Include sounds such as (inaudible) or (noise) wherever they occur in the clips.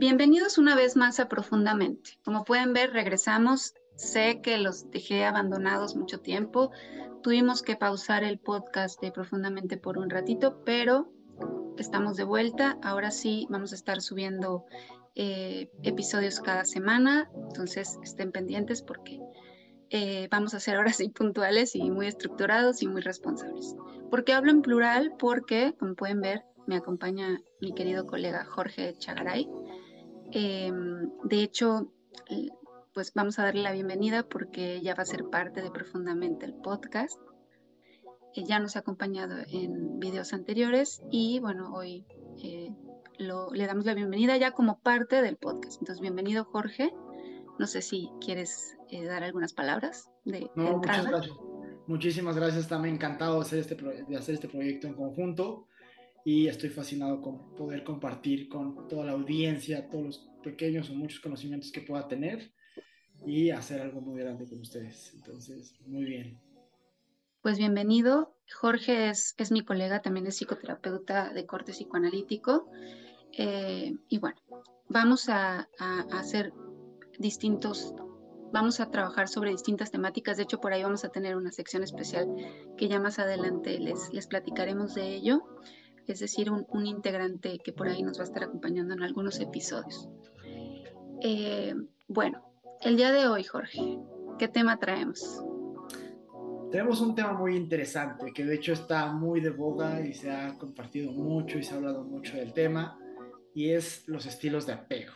Bienvenidos una vez más a Profundamente. Como pueden ver, regresamos. Sé que los dejé abandonados mucho tiempo. Tuvimos que pausar el podcast de Profundamente por un ratito, pero estamos de vuelta. Ahora sí vamos a estar subiendo eh, episodios cada semana, entonces estén pendientes porque eh, vamos a ser ahora sí puntuales y muy estructurados y muy responsables. ¿Por qué hablo en plural? Porque, como pueden ver, me acompaña mi querido colega Jorge Chagaray. Em, de hecho, pues vamos a darle la bienvenida porque ya va a ser parte de Profundamente el podcast. Eh, ya nos ha acompañado en videos anteriores y bueno, hoy eh, le damos la bienvenida ya como parte del podcast. Entonces, bienvenido Jorge. No sé si quieres eh, dar algunas palabras de, no, Muchas gracias. Muchísimas gracias, también encantado de hacer, este, de hacer este proyecto en conjunto y estoy fascinado con poder compartir con toda la audiencia todos los pequeños o muchos conocimientos que pueda tener y hacer algo muy grande con ustedes. Entonces, muy bien. Pues bienvenido. Jorge es, es mi colega, también es psicoterapeuta de corte psicoanalítico. Eh, y bueno, vamos a, a, hacer distintos, vamos a trabajar sobre distintas temáticas. De hecho, por ahí vamos a tener una sección especial que ya más adelante les, les platicaremos de ello. Es decir, un, integrante que por ahí nos va a estar acompañando en algunos episodios. Eh, bueno, el día de hoy, Jorge, ¿qué tema traemos? Tenemos un tema muy interesante que de hecho está muy de boga y se ha compartido mucho y se ha hablado mucho del tema y es los estilos de apego.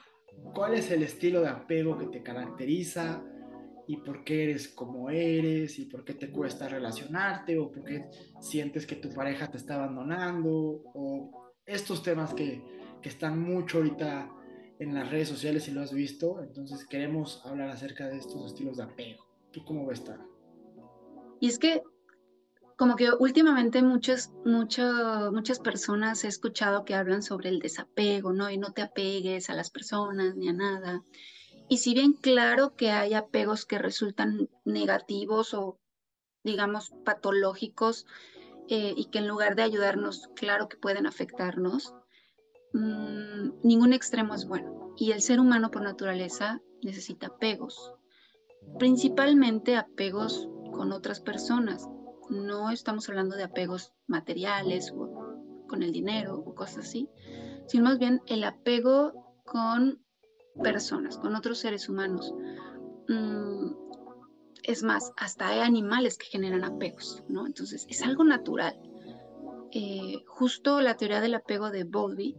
¿Cuál es el estilo de apego que te caracteriza y por qué eres como eres y por qué te cuesta relacionarte o por qué sientes que tu pareja te está abandonando o estos temas que, que están mucho ahorita en las redes sociales y lo has visto, entonces queremos hablar acerca de estos estilos de apego. ¿Tú cómo ves, Tara? Y es que como que últimamente muchas, muchas, muchas personas he escuchado que hablan sobre el desapego, ¿no? Y no te apegues a las personas ni a nada. Y si bien claro que hay apegos que resultan negativos o, digamos, patológicos eh, y que en lugar de ayudarnos, claro que pueden afectarnos, mmm, ningún extremo es bueno. Y el ser humano por naturaleza necesita apegos, principalmente apegos con otras personas no estamos hablando de apegos materiales o con el dinero o cosas así, sino más bien el apego con personas, con otros seres humanos. Mm, es más, hasta hay animales que generan apegos, ¿no? Entonces, es algo natural. Eh, justo la teoría del apego de Bowlby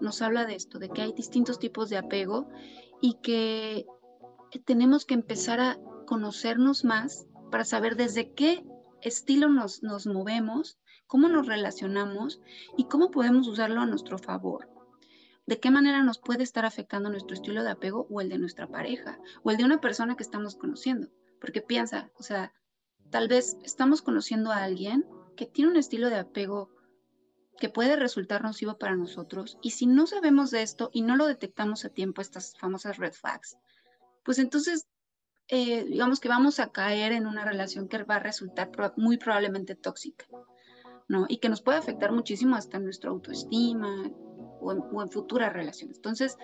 nos habla de esto, de que hay distintos tipos de apego y que tenemos que empezar a conocernos más para saber desde qué estilo nos, nos movemos, cómo nos relacionamos y cómo podemos usarlo a nuestro favor. De qué manera nos puede estar afectando nuestro estilo de apego o el de nuestra pareja o el de una persona que estamos conociendo. Porque piensa, o sea, tal vez estamos conociendo a alguien que tiene un estilo de apego que puede resultar nocivo para nosotros y si no sabemos de esto y no lo detectamos a tiempo, estas famosas red flags, pues entonces eh, digamos que vamos a caer en una relación que va a resultar muy probablemente tóxica, ¿no? Y que nos puede afectar muchísimo hasta nuestra autoestima o en, futuras relaciones. Entonces,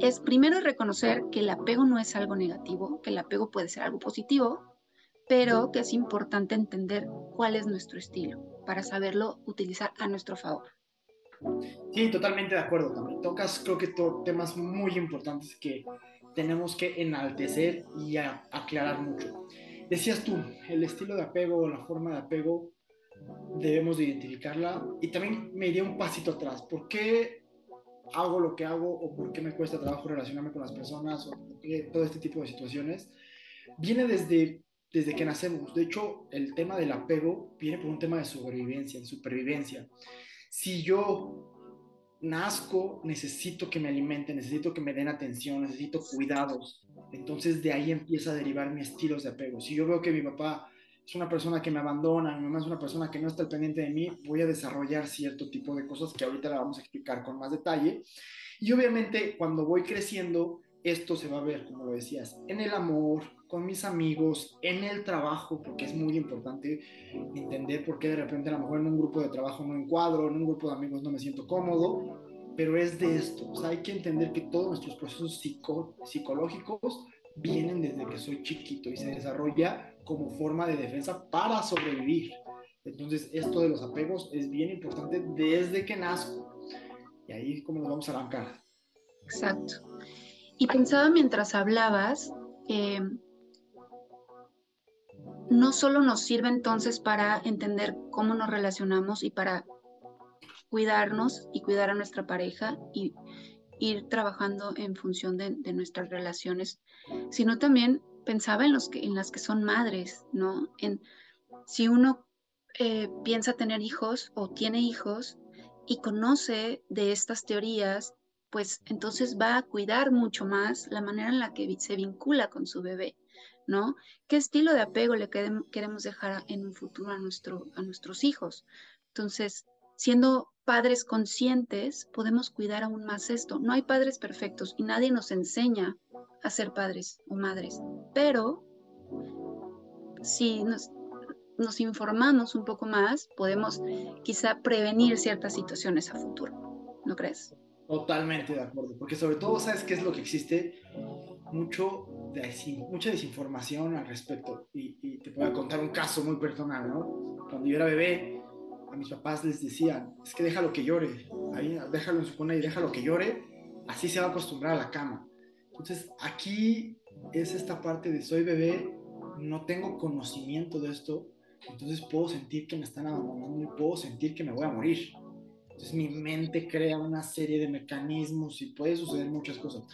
es primero reconocer que el apego no es algo negativo, que el apego puede ser algo positivo, pero que es importante entender cuál es nuestro estilo para saberlo utilizar a nuestro favor. Sí, totalmente de acuerdo también. Tocas, creo que temas muy importantes que tenemos que enaltecer y aclarar mucho. Decías tú, el estilo de apego o la forma de apego debemos de identificarla y también me iría un pasito atrás. ¿Por qué hago lo que hago o por qué me cuesta trabajo relacionarme con las personas o todo este tipo de situaciones? Viene desde, desde que nacemos. De hecho, el tema del apego viene por un tema de sobrevivencia, de supervivencia. Si yo nazco, necesito que me alimenten, necesito que me den atención, necesito cuidados. Entonces de ahí empieza a derivar mis estilos de apego. Si yo veo que mi papá es una persona que me abandona, mi mamá es una persona que no está al pendiente de mí, voy a desarrollar cierto tipo de cosas que ahorita la vamos a explicar con más detalle. Y obviamente cuando voy creciendo, esto se va a ver, como lo decías, en el amor, con mis amigos, en el trabajo, porque es muy importante entender por qué de repente a lo mejor en un grupo de trabajo no encuadro, en un grupo de amigos no me siento cómodo. pero es de esto. O sea, hay que entender que todos nuestros procesos psicológicos vienen desde que soy chiquito y se desarrolla como forma de defensa para sobrevivir. Entonces, esto de los apegos es bien importante desde que nazco. Y ahí como nos vamos a arrancar. Exacto. Y pensaba mientras hablabas, eh, no solo nos sirve entonces para entender cómo nos relacionamos y para cuidarnos y cuidar a nuestra pareja y ir trabajando en función de, nuestras relaciones, sino también pensaba en, los que, en las que son madres, ¿no? Si uno eh, piensa tener hijos o tiene hijos y conoce de estas teorías, pues entonces va a cuidar mucho más la manera en la que se vincula con su bebé, ¿no? ¿Qué estilo de apego le queremos dejar en un futuro a, a nuestros hijos? Entonces, siendo padres conscientes, podemos cuidar aún más esto. No hay padres perfectos y nadie nos enseña a ser padres o madres, pero si nos, informamos un poco más, podemos quizá prevenir ciertas situaciones a futuro. ¿No crees? Totalmente de acuerdo, porque sobre todo, ¿sabes qué es lo que existe? Mucho mucha desinformación al respecto. Y, y te voy a contar un caso muy personal, ¿no? Cuando yo era bebé, a mis papás les decían, es que déjalo que llore, ahí déjalo en su cuna y déjalo que llore, así se va a acostumbrar a la cama. Entonces aquí es esta parte de soy bebé, no tengo conocimiento de esto, entonces puedo sentir que me están abandonando y puedo sentir que me voy a morir. Entonces mi mente crea una serie de mecanismos y puede suceder muchas cosas.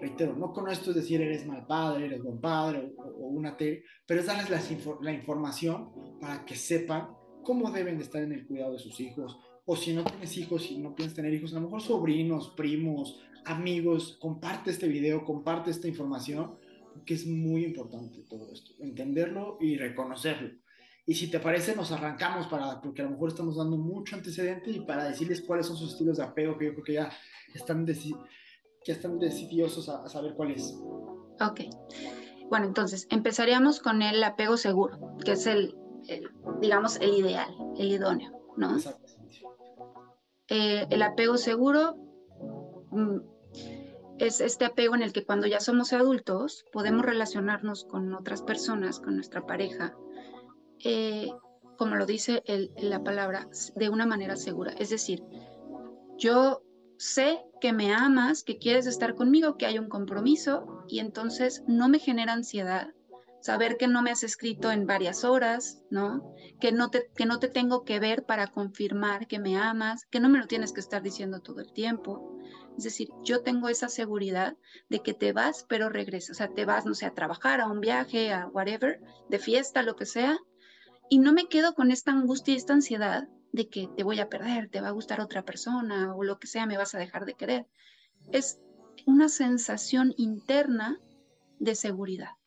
Reitero, no con esto es decir eres mal padre, eres buen padre o, una T, pero es darles la, la información para que sepan cómo deben de estar en el cuidado de sus hijos, o si no tienes hijos, si no piensas tener hijos, a lo mejor sobrinos, primos, amigos, comparte este video, comparte esta información, porque es muy importante todo esto, entenderlo y reconocerlo. Y si te parece, nos arrancamos para, porque a lo mejor estamos dando mucho antecedente y para decirles cuáles son sus estilos de apego, que yo creo que ya están, ya están decidiosos a, saber cuál es. Ok. Bueno, entonces empezaríamos con el apego seguro, que es el, digamos, el ideal, el idóneo, ¿no? Eh, el apego seguro mm, es este apego en el que cuando ya somos adultos podemos relacionarnos con otras personas, con nuestra pareja, eh, como lo dice la palabra, de una manera segura. Es decir, yo sé que me amas, que quieres estar conmigo, que hay un compromiso y entonces no me genera ansiedad saber que no me has escrito en varias horas, ¿no? Que no te, que no te tengo que ver para confirmar que me amas, que no me lo tienes que estar diciendo todo el tiempo. Es decir, yo tengo esa seguridad de que te vas, pero regresas. O sea, te vas, no sé, a trabajar, a un viaje, a whatever, de fiesta, lo que sea. Y no me quedo con esta angustia y esta ansiedad de que te voy a perder, te va a gustar otra persona o lo que sea, me vas a dejar de querer. Es una sensación interna de seguridad.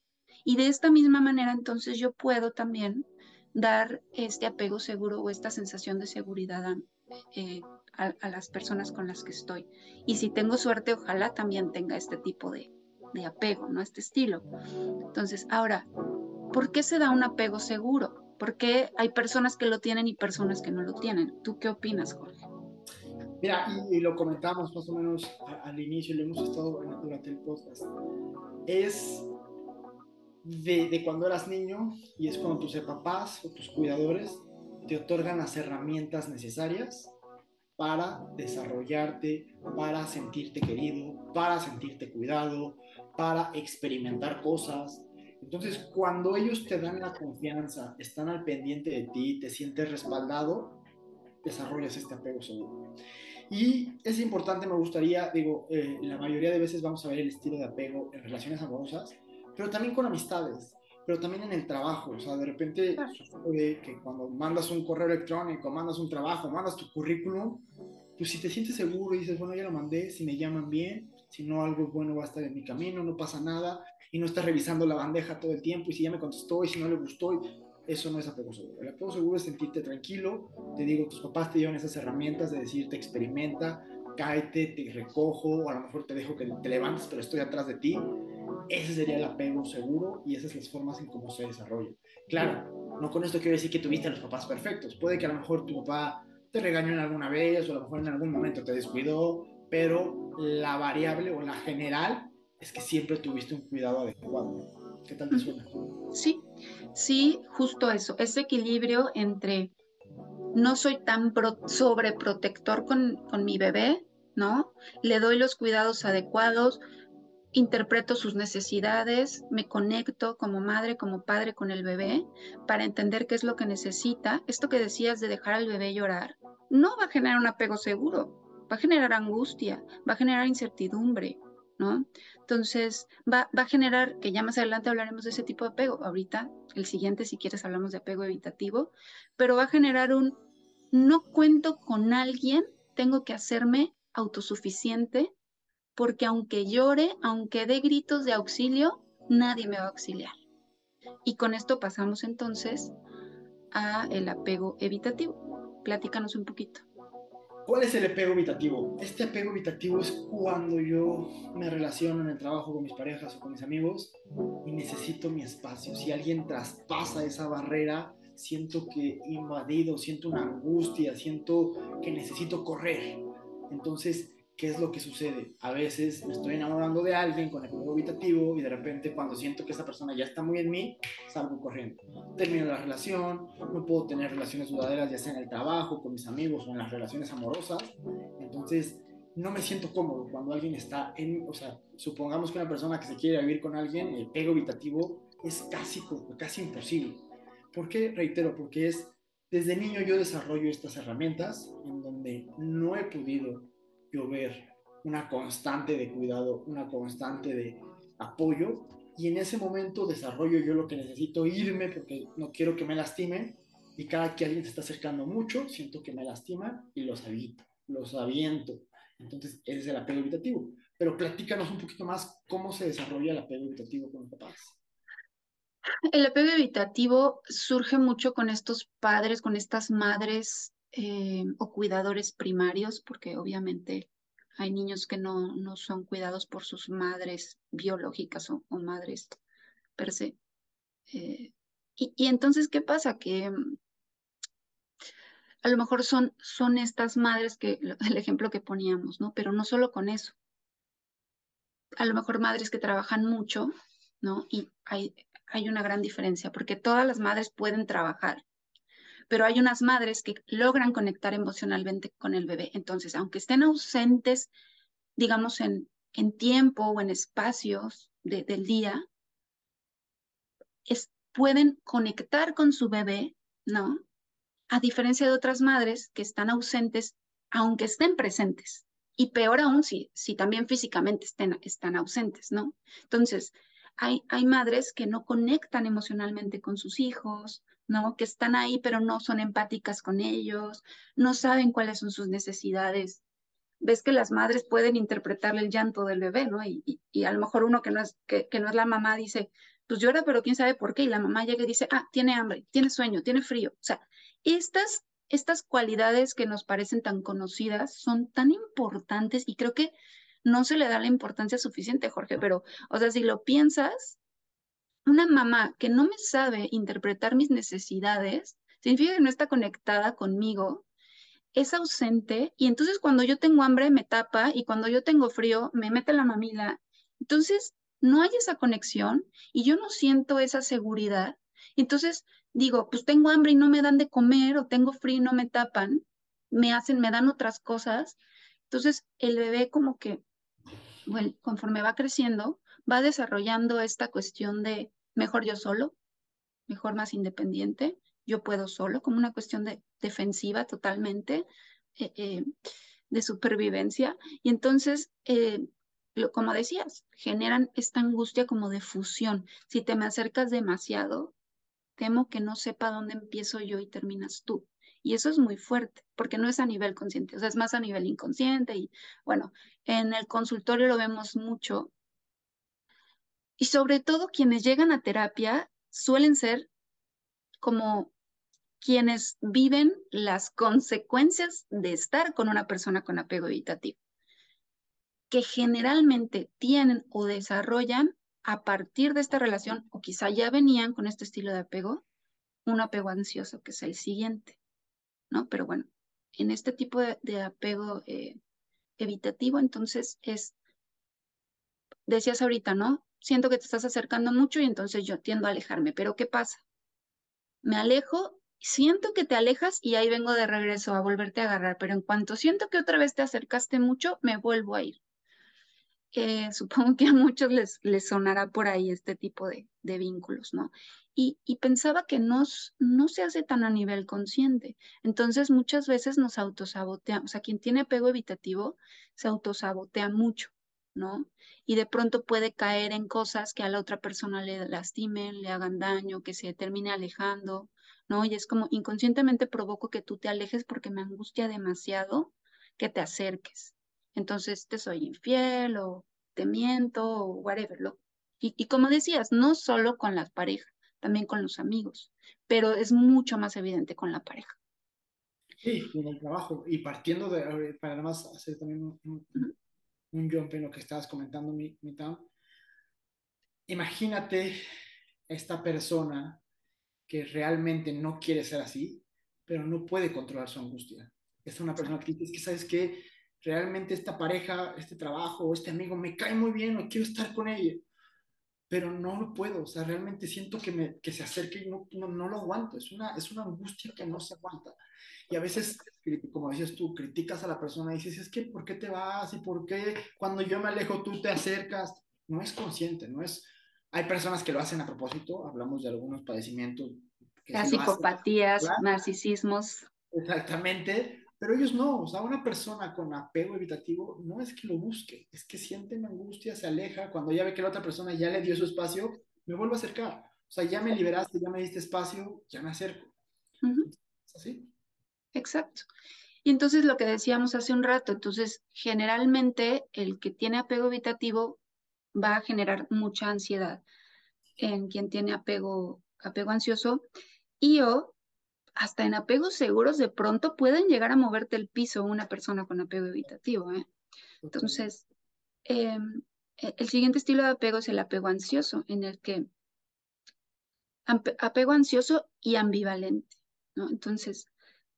Y de esta misma manera, entonces yo puedo también dar este apego seguro o esta sensación de seguridad eh, a, las personas con las que estoy. Y si tengo suerte, ojalá también tenga este tipo de, de apego, ¿no? Este estilo. Entonces, ahora, ¿por qué se da un apego seguro? ¿Por qué hay personas que lo tienen y personas que no lo tienen? ¿Tú qué opinas, Jorge? Mira, y, lo comentamos más o menos al inicio, lo hemos estado durante el podcast. Es de, cuando eras niño y es cuando tus papás o tus cuidadores te otorgan las herramientas necesarias para desarrollarte, para sentirte querido, para sentirte cuidado, para experimentar cosas. Entonces, cuando ellos te dan la confianza, están al pendiente de ti, te sientes respaldado, desarrollas este apego seguro. Y es importante, me gustaría, digo, eh, la mayoría de veces vamos a ver el estilo de apego en relaciones amorosas, pero también con amistades, pero también en el trabajo. O sea, de repente sucede que cuando mandas un correo electrónico, mandas un trabajo, mandas tu currículum, pues si te sientes seguro y dices, bueno, ya lo mandé, si me llaman bien, si no, algo bueno va a estar en mi camino, no pasa nada, y no estás revisando la bandeja todo el tiempo, y si ya me contestó, y si no le gustó, eso no es apego seguro. El apego seguro es sentirte tranquilo, te digo, tus papás te llevan esas herramientas de decirte experimenta, cáete, te recojo, o a lo mejor te dejo que te levantes, pero estoy atrás de ti, ese sería el apego seguro y esas son las formas en cómo se desarrolla. Claro, no con esto quiero decir que tuviste a los papás perfectos. Puede que a lo mejor tu papá te regañó en alguna vez o a lo mejor en algún momento te descuidó pero la variable o la general es que siempre tuviste un cuidado adecuado. ¿Qué tal te suena? Sí, sí, justo eso, ese equilibrio entre no soy tan sobreprotector con, con mi bebé, ¿no? Le doy los cuidados adecuados, interpreto sus necesidades, me conecto como madre, como padre con el bebé para entender qué es lo que necesita. Esto que decías de dejar al bebé llorar, no va a generar un apego seguro, va a generar angustia, va a generar incertidumbre, ¿no? Entonces, va, va a generar, que ya más adelante hablaremos de ese tipo de apego, ahorita, el siguiente, si quieres, hablamos de apego evitativo, pero va a generar un, no cuento con alguien, tengo que hacerme autosuficiente porque aunque llore, aunque dé gritos de auxilio, nadie me va a auxiliar. Y con esto pasamos entonces a el apego evitativo. Platícanos un poquito. ¿Cuál es el apego evitativo? Este apego evitativo es cuando yo me relaciono en el trabajo con mis parejas o con mis amigos y necesito mi espacio. Si alguien traspasa esa barrera, siento que invadido, siento una angustia, siento que necesito correr. Entonces, ¿qué es lo que sucede? A veces me estoy enamorando de alguien con el apego evitativo y de repente cuando siento que esa persona ya está muy en mí, salgo corriendo. Termino la relación, no puedo tener relaciones duraderas ya sea en el trabajo, con mis amigos o en las relaciones amorosas. Entonces, no me siento cómodo cuando alguien está en, o sea, supongamos que una persona que se quiere vivir con alguien, el apego evitativo es casi, casi imposible. ¿Por qué? Reitero, porque es, desde niño yo desarrollo estas herramientas en donde no he podido yo ver una constante de cuidado, una constante de apoyo y en ese momento desarrollo yo lo que necesito irme porque no quiero que me lastimen y cada que alguien se está acercando mucho siento que me lastiman y los habito, los aviento. Entonces ese es el apego evitativo. Pero platícanos un poquito más cómo se desarrolla el apego evitativo con los papás. El apego evitativo surge mucho con estos padres, con estas madres eh, o cuidadores primarios, porque obviamente hay niños que no, no son cuidados por sus madres biológicas o, madres per se. Eh, y, y, entonces, ¿qué pasa? Que mm, a lo mejor son, son estas madres que, el ejemplo que poníamos, ¿no? Pero no solo con eso. A lo mejor madres que trabajan mucho, ¿no? Y hay, hay una gran diferencia, porque todas las madres pueden trabajar, pero hay unas madres que logran conectar emocionalmente con el bebé. Entonces, aunque estén ausentes, digamos, en, en tiempo o en espacios del día, es, pueden conectar con su bebé, ¿no? A diferencia de otras madres que están ausentes, aunque estén presentes. Y peor aún si, si también físicamente estén, están ausentes, ¿no? Entonces, hay, hay madres que no conectan emocionalmente con sus hijos, ¿no? Que están ahí, pero no son empáticas con ellos, no saben cuáles son sus necesidades. Ves que las madres pueden interpretarle el llanto del bebé, ¿no? Y, y, a lo mejor uno que no, es, que, que no es la mamá dice, pues llora, pero quién sabe por qué. Y la mamá llega y dice, ah, tiene hambre, tiene sueño, tiene frío. O sea, estas, estas cualidades que nos parecen tan conocidas son tan importantes y creo que no se le da la importancia suficiente, Jorge, pero, o sea, si lo piensas, una mamá que no me sabe interpretar mis necesidades, significa que no está conectada conmigo, es ausente y entonces cuando yo tengo hambre me tapa y cuando yo tengo frío me mete la mamila. Entonces no hay esa conexión y yo no siento esa seguridad. Entonces digo, pues tengo hambre y no me dan de comer o tengo frío y no me tapan, me hacen, me dan otras cosas. Entonces el bebé como que, bueno, conforme va creciendo, va desarrollando esta cuestión de mejor yo solo, mejor más independiente, yo puedo solo, como una cuestión de defensiva totalmente, eh, eh, de supervivencia. Y entonces, eh, como decías, generan esta angustia como de fusión. Si te me acercas demasiado, temo que no sepa dónde empiezo yo y terminas tú. Y eso es muy fuerte, porque no es a nivel consciente, o sea, es más a nivel inconsciente. Y bueno, en el consultorio lo vemos mucho, y sobre todo quienes llegan a terapia suelen ser como quienes viven las consecuencias de estar con una persona con apego evitativo, que generalmente tienen o desarrollan a partir de esta relación, o quizá ya venían con este estilo de apego, un apego ansioso, que es el siguiente, ¿no? Pero bueno, en este tipo de, apego eh, evitativo, entonces es, decías ahorita, ¿no? Siento que te estás acercando mucho y entonces yo tiendo a alejarme, pero ¿qué pasa? Me alejo, siento que te alejas y ahí vengo de regreso a volverte a agarrar, pero en cuanto siento que otra vez te acercaste mucho, me vuelvo a ir. Supongo que a muchos les, les sonará por ahí este tipo de, de vínculos, ¿no? Y, pensaba que no, no se hace tan a nivel consciente. Entonces muchas veces nos autosabotea, o sea, quien tiene apego evitativo se autosabotea mucho, ¿no? Y de pronto puede caer en cosas que a la otra persona le lastimen, le hagan daño, que se termine alejando, ¿no? Y es como inconscientemente provoco que tú te alejes porque me angustia demasiado que te acerques. Entonces te soy infiel o te miento o whatever. Lo, y, y como decías, no solo con las parejas, también con los amigos, pero es mucho más evidente con la pareja. Sí, en el trabajo. Y partiendo de, para nada más hacer también un, un, un jump en lo que estabas comentando, mi, mi. Imagínate esta persona que realmente no quiere ser así, pero no puede controlar su angustia. Es una persona que dice, es que sabes que realmente esta pareja, este trabajo, este amigo me cae muy bien, o quiero estar con ella, pero no lo puedo, o sea, realmente siento que, me, que se acerque y no, no, no, lo aguanto, es una, es una angustia que no se aguanta. Y a veces, como decías tú, criticas a la persona y dices, es que, ¿por qué te vas? ¿Y por qué cuando yo me alejo tú te acercas? No es consciente, no es... Hay personas que lo hacen a propósito, hablamos de algunos padecimientos. Que Las psicopatías, hacen, narcisismos. Exactamente, pero ellos no, o sea, una persona con apego evitativo no es que lo busque, es que siente una angustia, se aleja, cuando ya ve que la otra persona ya le dio su espacio, me vuelvo a acercar. O sea, ya me liberaste, ya me diste espacio, ya me acerco. Uh -huh. ¿Es así? Exacto. Y entonces lo que decíamos hace un rato, entonces generalmente el que tiene apego evitativo va a generar mucha ansiedad en quien tiene apego, apego ansioso y o hasta en apegos seguros de pronto pueden llegar a moverte el piso una persona con apego evitativo. ¿eh? Entonces, eh, el siguiente estilo de apego es el apego ansioso, en el que apego ansioso y ambivalente. ¿no? Entonces,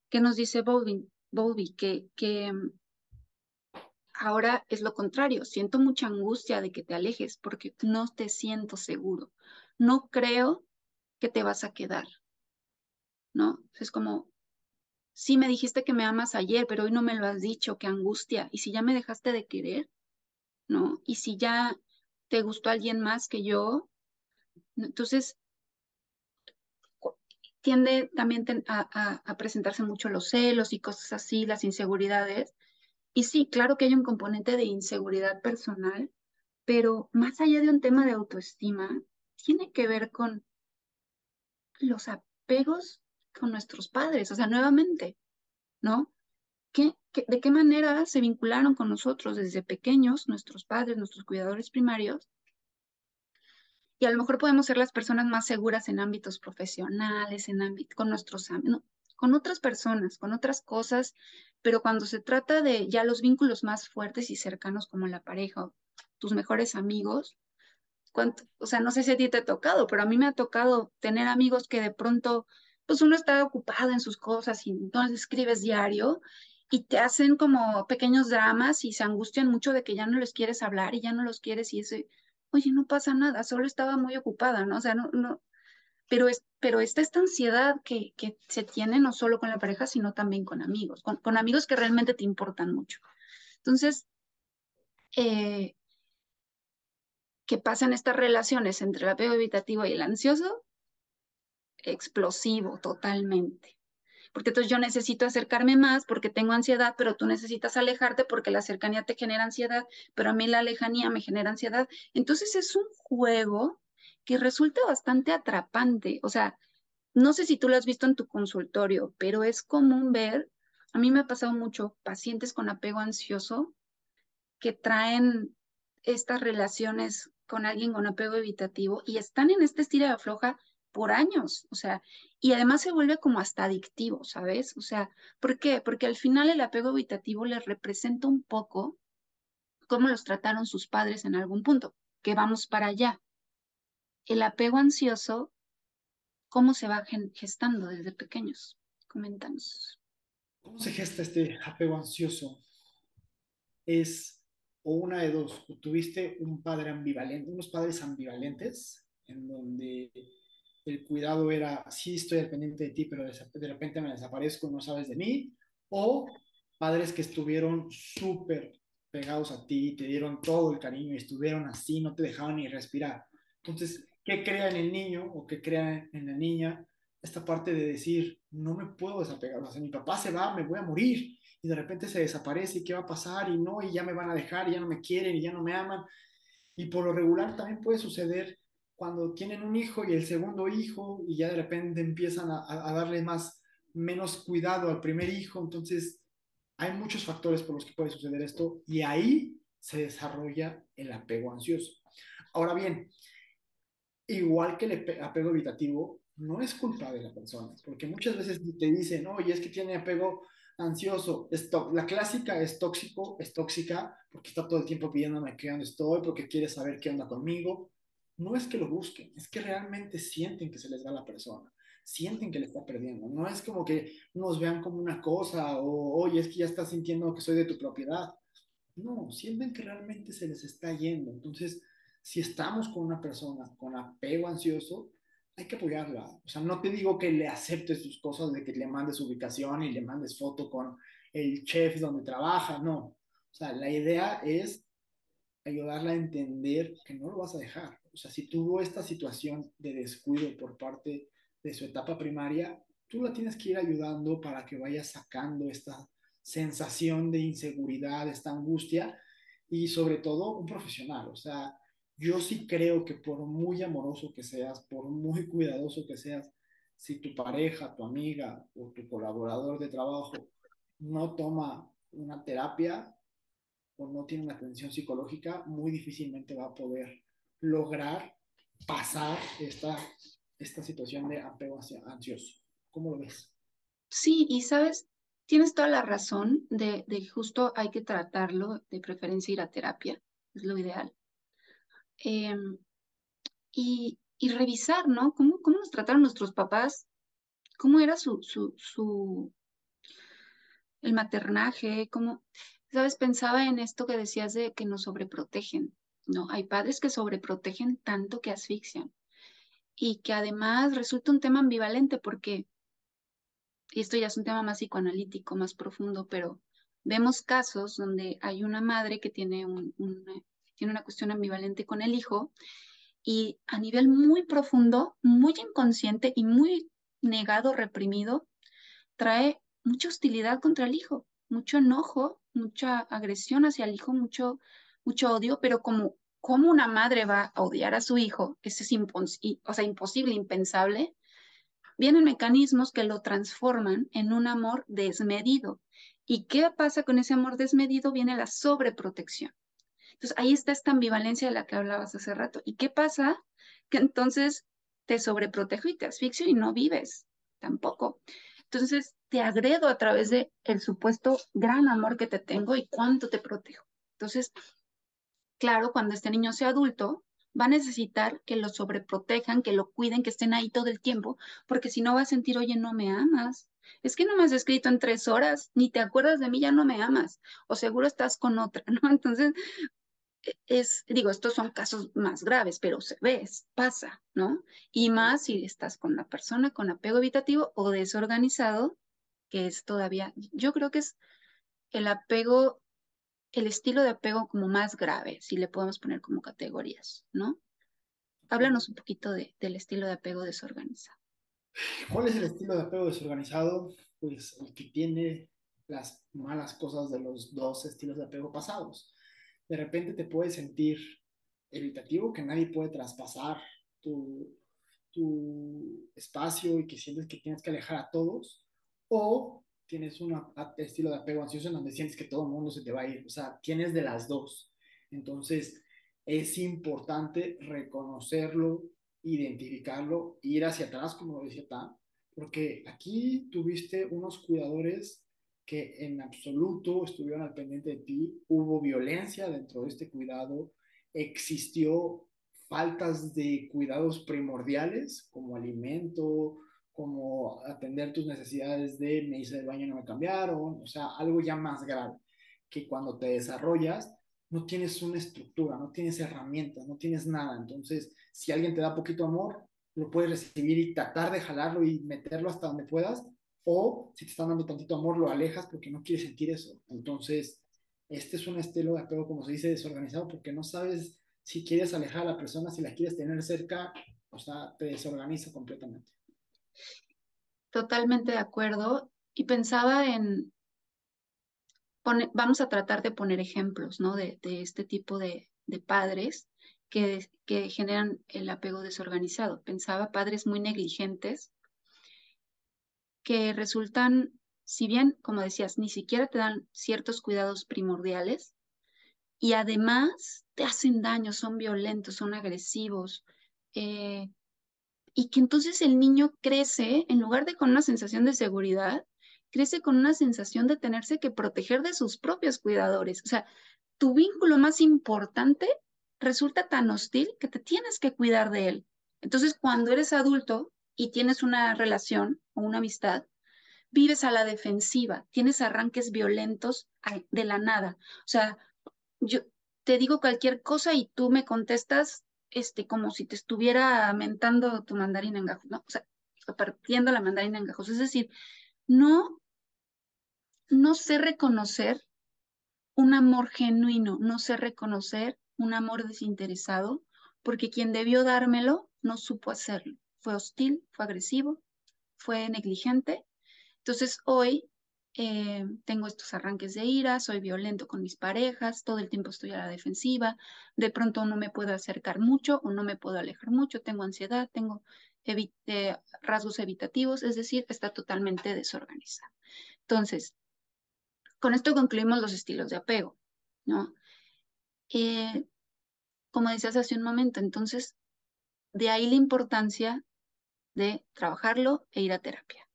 ¿qué nos dice Bowlby? Bowlby que, que ahora es lo contrario, siento mucha angustia de que te alejes porque no te siento seguro. No creo que te vas a quedar. ¿No? Es como, sí me dijiste que me amas ayer, pero hoy no me lo has dicho, qué angustia. Y si ya me dejaste de querer, ¿no? Y si ya te gustó alguien más que yo, entonces tiende también a, a, a, presentarse mucho los celos y cosas así, las inseguridades. Y sí, claro que hay un componente de inseguridad personal, pero más allá de un tema de autoestima, tiene que ver con los apegos con nuestros padres, o sea, nuevamente, ¿no? ¿Qué, de qué manera se vincularon con nosotros desde pequeños, nuestros padres, nuestros cuidadores primarios? Y a lo mejor podemos ser las personas más seguras en ámbitos profesionales, en ámbito, con nuestros con otras personas, con otras cosas, pero cuando se trata de ya los vínculos más fuertes y cercanos como la pareja o tus mejores amigos, ¿cuánto? o sea, no sé si a ti te ha tocado, pero a mí me ha tocado tener amigos que de pronto pues uno está ocupado en sus cosas y entonces escribes diario y te hacen como pequeños dramas y se angustian mucho de que ya no les quieres hablar y ya no los quieres y ese, oye, no pasa nada, solo estaba muy ocupada, ¿no? O sea, no, no, pero, es, pero esta, esta ansiedad que, que se tiene no solo con la pareja, sino también con amigos, con, amigos que realmente te importan mucho. Entonces, eh, ¿qué pasa en estas relaciones entre el apego evitativo y el ansioso? Explosivo totalmente. Porque entonces yo necesito acercarme más porque tengo ansiedad, pero tú necesitas alejarte porque la cercanía te genera ansiedad, pero a mí la lejanía me genera ansiedad. Entonces es un juego que resulta bastante atrapante. O sea, no sé si tú lo has visto en tu consultorio, pero es común ver, a mí me ha pasado mucho, pacientes con apego ansioso que traen estas relaciones con alguien con apego evitativo y están en este estilo de afloja por años, o sea, y además se vuelve como hasta adictivo, ¿sabes? O sea, ¿por qué? Porque al final el apego evitativo les representa un poco cómo los trataron sus padres en algún punto, que vamos para allá. El apego ansioso, ¿cómo se va gestando desde pequeños? Coméntanos. ¿Cómo se gesta este apego ansioso? es o una de dos, tuviste un padre ambivalente, unos padres ambivalentes, en donde el cuidado era, sí estoy al pendiente de ti, pero de repente me desaparezco no sabes de mí, o padres que estuvieron súper pegados a ti, te dieron todo el cariño y estuvieron así, no te dejaban ni respirar. Entonces, ¿qué crea en el niño o qué crea en la niña? Esta parte de decir, no me puedo desapegar, o sea, mi papá se va, me voy a morir, y de repente se desaparece, ¿y qué va a pasar? Y no, y ya me van a dejar, y ya no me quieren, y ya no me aman. Y por lo regular también puede suceder cuando tienen un hijo y el segundo hijo, y ya de repente empiezan a, a darle más, menos cuidado al primer hijo, entonces hay muchos factores por los que puede suceder esto, y ahí se desarrolla el apego ansioso. Ahora bien, igual que el apego evitativo, no es culpa de la persona, porque muchas veces te dicen, oye, es que tiene apego ansioso, es la clásica es tóxico, es tóxica, porque está todo el tiempo pidiéndome qué onda estoy, porque quiere saber qué onda conmigo. No es que lo busquen, es que realmente sienten que se les va la persona, sienten que le está perdiendo. No es como que nos vean como una cosa o, oye, es que ya estás sintiendo que soy de tu propiedad. No, sienten que realmente se les está yendo. Entonces, si estamos con una persona con apego ansioso, hay que apoyarla. O sea, no te digo que le aceptes sus cosas, de que le mandes ubicación y le mandes foto con el chef donde trabaja, no. O sea, la idea es ayudarla a entender que no lo vas a dejar. O sea, si tuvo esta situación de descuido por parte de su etapa primaria, tú la tienes que ir ayudando para que vaya sacando esta sensación de inseguridad, esta angustia y sobre todo un profesional. O sea, yo sí creo que por muy amoroso que seas, por muy cuidadoso que seas, si tu pareja, tu amiga o tu colaborador de trabajo no toma una terapia o no tiene una atención psicológica, muy difícilmente va a poder lograr pasar esta, esta situación de apego ansioso. ¿Cómo lo ves? Sí, y sabes, tienes toda la razón de, de justo hay que tratarlo, de preferencia ir a terapia, es lo ideal. Em, y, revisar, ¿no? ¿Cómo, ¿Cómo nos trataron nuestros papás? ¿Cómo era su, su, su, el maternaje? ¿Cómo, sabes? Pensaba en esto que decías de que nos sobreprotegen, ¿no? Hay padres que sobreprotegen tanto que asfixian y que además resulta un tema ambivalente porque, y esto ya es un tema más psicoanalítico, más profundo, pero vemos casos donde hay una madre que tiene un, tiene una cuestión ambivalente con el hijo y a nivel muy profundo, muy inconsciente y muy negado, reprimido, trae mucha hostilidad contra el hijo, mucho enojo, mucha agresión hacia el hijo, mucho, mucho odio, pero como, como una madre va a odiar a su hijo, eso es o sea, imposible, impensable, vienen mecanismos que lo transforman en un amor desmedido. ¿Y qué pasa con ese amor desmedido? Viene la sobreprotección. Entonces ahí está esta ambivalencia de la que hablabas hace rato. ¿Y qué pasa? Que entonces te sobreprotejo y te asfixio y no vives tampoco. Entonces te agredo a través de el supuesto gran amor que te tengo y cuánto te protejo. Entonces, claro, cuando este niño sea adulto, va a necesitar que lo sobreprotejan, que lo cuiden, que estén ahí todo el tiempo, porque si no va a sentir, oye, no me amas. Es que no me has escrito en tres horas, ni te acuerdas de mí, ya no me amas, o seguro estás con otra, (laughs) ¿no? Entonces, es, digo, estos son casos más graves, pero se ve, pasa, ¿no? Y más si estás con la persona con apego evitativo o desorganizado, que es todavía, yo creo que es el apego, el estilo de apego como más grave, si le podemos poner como categorías, ¿no? Háblanos un poquito de, del estilo de apego desorganizado. ¿Cuál es el estilo de apego desorganizado? Pues el que tiene las malas cosas de los dos estilos de apego pasados de repente te puedes sentir evitativo, que nadie puede traspasar tu, tu espacio y que sientes que tienes que alejar a todos, o tienes un estilo de apego ansioso en donde sientes que todo el mundo se te va a ir, o sea, tienes de las dos. Entonces, es importante reconocerlo, identificarlo, ir hacia atrás, como lo decía Tan, porque aquí tuviste unos cuidadores que en absoluto estuvieron al pendiente de ti, hubo violencia dentro de este cuidado, existió faltas de cuidados primordiales como alimento, como atender tus necesidades de me hice el baño no me cambiaron, o sea, algo ya más grave, que cuando te desarrollas no tienes una estructura, no tienes herramientas, no tienes nada. Entonces, si alguien te da poquito amor, lo puedes recibir y tratar de jalarlo y meterlo hasta donde puedas, o si te están dando tantito amor, lo alejas porque no quieres sentir eso. Entonces, este es un estilo de apego, como se dice, desorganizado, porque no sabes si quieres alejar a la persona, si la quieres tener cerca, o sea, te desorganiza completamente. Totalmente de acuerdo. Y pensaba en, vamos a tratar de poner ejemplos, ¿no? De, este tipo de, padres que, que, generan el apego desorganizado. Pensaba padres muy negligentes que resultan, si bien, como decías, ni siquiera te dan ciertos cuidados primordiales y además te hacen daño, son violentos, son agresivos. Eh, y que entonces el niño crece, en lugar de con una sensación de seguridad, crece con una sensación de tenerse que proteger de sus propios cuidadores. O sea, tu vínculo más importante resulta tan hostil que te tienes que cuidar de él. Entonces, cuando eres adulto y tienes una relación o una amistad, vives a la defensiva, tienes arranques violentos de la nada. O sea, yo te digo cualquier cosa y tú me contestas este, como si te estuviera mentando tu mandarín en gajos, ¿no? O sea, partiendo la mandarina en gajos. Es decir, no no sé reconocer un amor genuino, no sé reconocer un amor desinteresado, porque quien debió dármelo no supo hacerlo. Fue hostil, fue agresivo, fue negligente. Entonces hoy eh, tengo estos arranques de ira, soy violento con mis parejas, todo el tiempo estoy a la defensiva, de pronto no me puedo acercar mucho o no me puedo alejar mucho, tengo ansiedad, tengo eh, rasgos evitativos, es decir, está totalmente desorganizada. Entonces, con esto concluimos los estilos de apego, ¿no? Eh, como decías hace un momento, entonces, de ahí la importancia de trabajarlo e ir a terapia.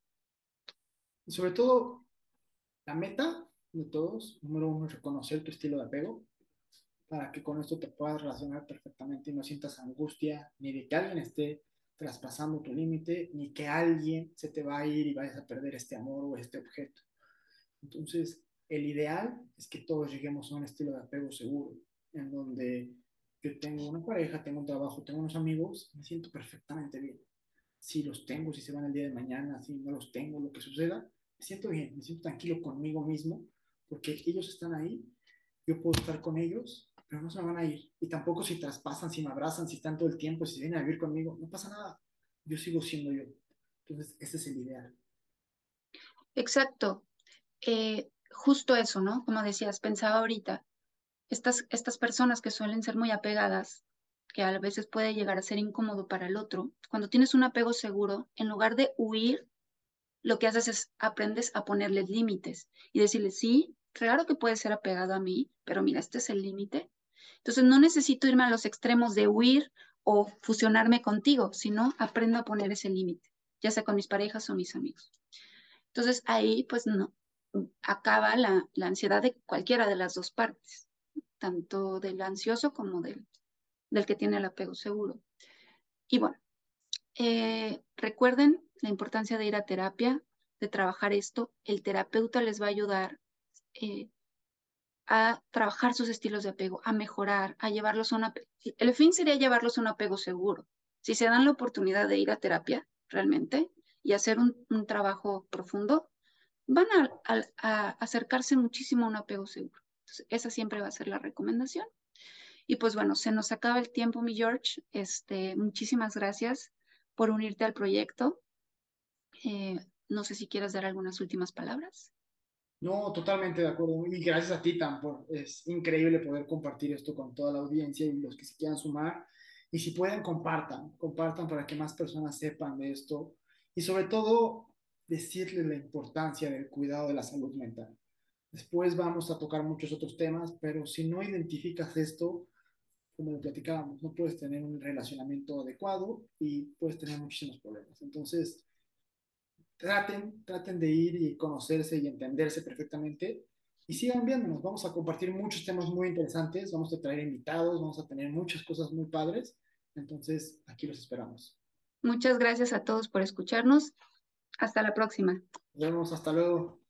sobre todo, la meta de todos, número uno, es reconocer tu estilo de apego para que con esto te puedas relacionar perfectamente y no sientas angustia ni de que alguien esté traspasando tu límite, ni que alguien se te va a ir y vayas a perder este amor o este objeto. Entonces, el ideal es que todos lleguemos a un estilo de apego seguro, en donde yo tengo una pareja, tengo un trabajo, tengo unos amigos, me siento perfectamente bien. Si los tengo, si se van el día de mañana, si no los tengo, lo que suceda, me siento bien, me siento tranquilo conmigo mismo, porque ellos están ahí, yo puedo estar con ellos, pero no se van a ir. Y tampoco si traspasan, si me abrazan, si están todo el tiempo, si vienen a vivir conmigo, no pasa nada. Yo sigo siendo yo. Entonces, ese es el ideal. Exacto. Eh, justo eso, ¿no? Como decías, pensaba ahorita, estas, estas personas que suelen ser muy apegadas, que a veces puede llegar a ser incómodo para el otro, cuando tienes un apego seguro, en lugar de huir, lo que haces es aprendes a ponerle límites y decirle, sí, claro que puede ser apegado a mí, pero mira, este es el límite. Entonces no necesito irme a los extremos de huir o fusionarme contigo, sino aprendo a poner ese límite, ya sea con mis parejas o mis amigos. Entonces ahí pues no, acaba la, ansiedad de cualquiera de las dos partes, tanto del ansioso como del, del que tiene el apego seguro. Y bueno, eh, recuerden la importancia de ir a terapia, de trabajar esto. El terapeuta les va a ayudar eh, a trabajar sus estilos de apego, a mejorar, a llevarlos a un apego. El fin sería llevarlos a un apego seguro. Si se dan la oportunidad de ir a terapia realmente y hacer un trabajo profundo, van a, acercarse muchísimo a un apego seguro. esa siempre va a ser la recomendación. Y pues bueno, se nos acaba el tiempo, mi George. Este, muchísimas gracias por unirte al proyecto. Eh, no sé si quieres dar algunas últimas palabras. No, totalmente de acuerdo. Y gracias a ti, Tam, es increíble poder compartir esto con toda la audiencia y los que se quieran sumar. Y si pueden, compartan, compartan para que más personas sepan de esto. Y sobre todo, decirles la importancia del cuidado de la salud mental. Después vamos a tocar muchos otros temas, pero si no identificas esto, como platicábamos, no puedes tener un relacionamiento adecuado y puedes tener muchísimos problemas. Entonces, traten, traten de ir y conocerse y entenderse perfectamente y sigan viéndonos. Vamos a compartir muchos temas muy interesantes, vamos a traer invitados, vamos a tener muchas cosas muy padres. Entonces, aquí los esperamos. Muchas gracias a todos por escucharnos. Hasta la próxima. Nos vemos, hasta luego.